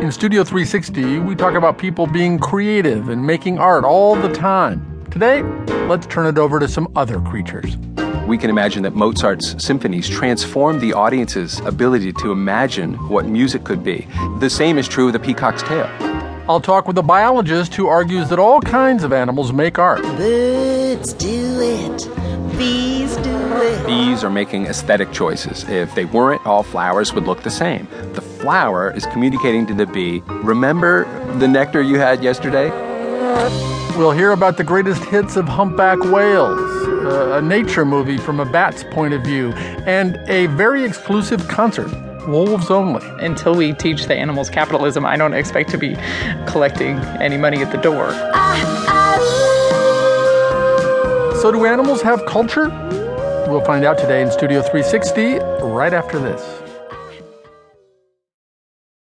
In Studio 360, we talk about people being creative and making art all the time. Today, let's turn it over to some other creatures. We can imagine that Mozart's symphonies transformed the audience's ability to imagine what music could be. The same is true of the peacock's tail. I'll talk with a biologist who argues that all kinds of animals make art. Birds do it. Bees do it. Bees are making aesthetic choices. If they weren't, all flowers would look the same. The flower is communicating to the bee, remember the nectar you had yesterday? We'll hear about the greatest hits of humpback whales, uh, a nature movie from a bat's point of view, and a very exclusive concert. Wolves only. Until we teach the animals capitalism, I don't expect to be collecting any money at the door. So, do animals have culture? We'll find out today in Studio 360 right after this.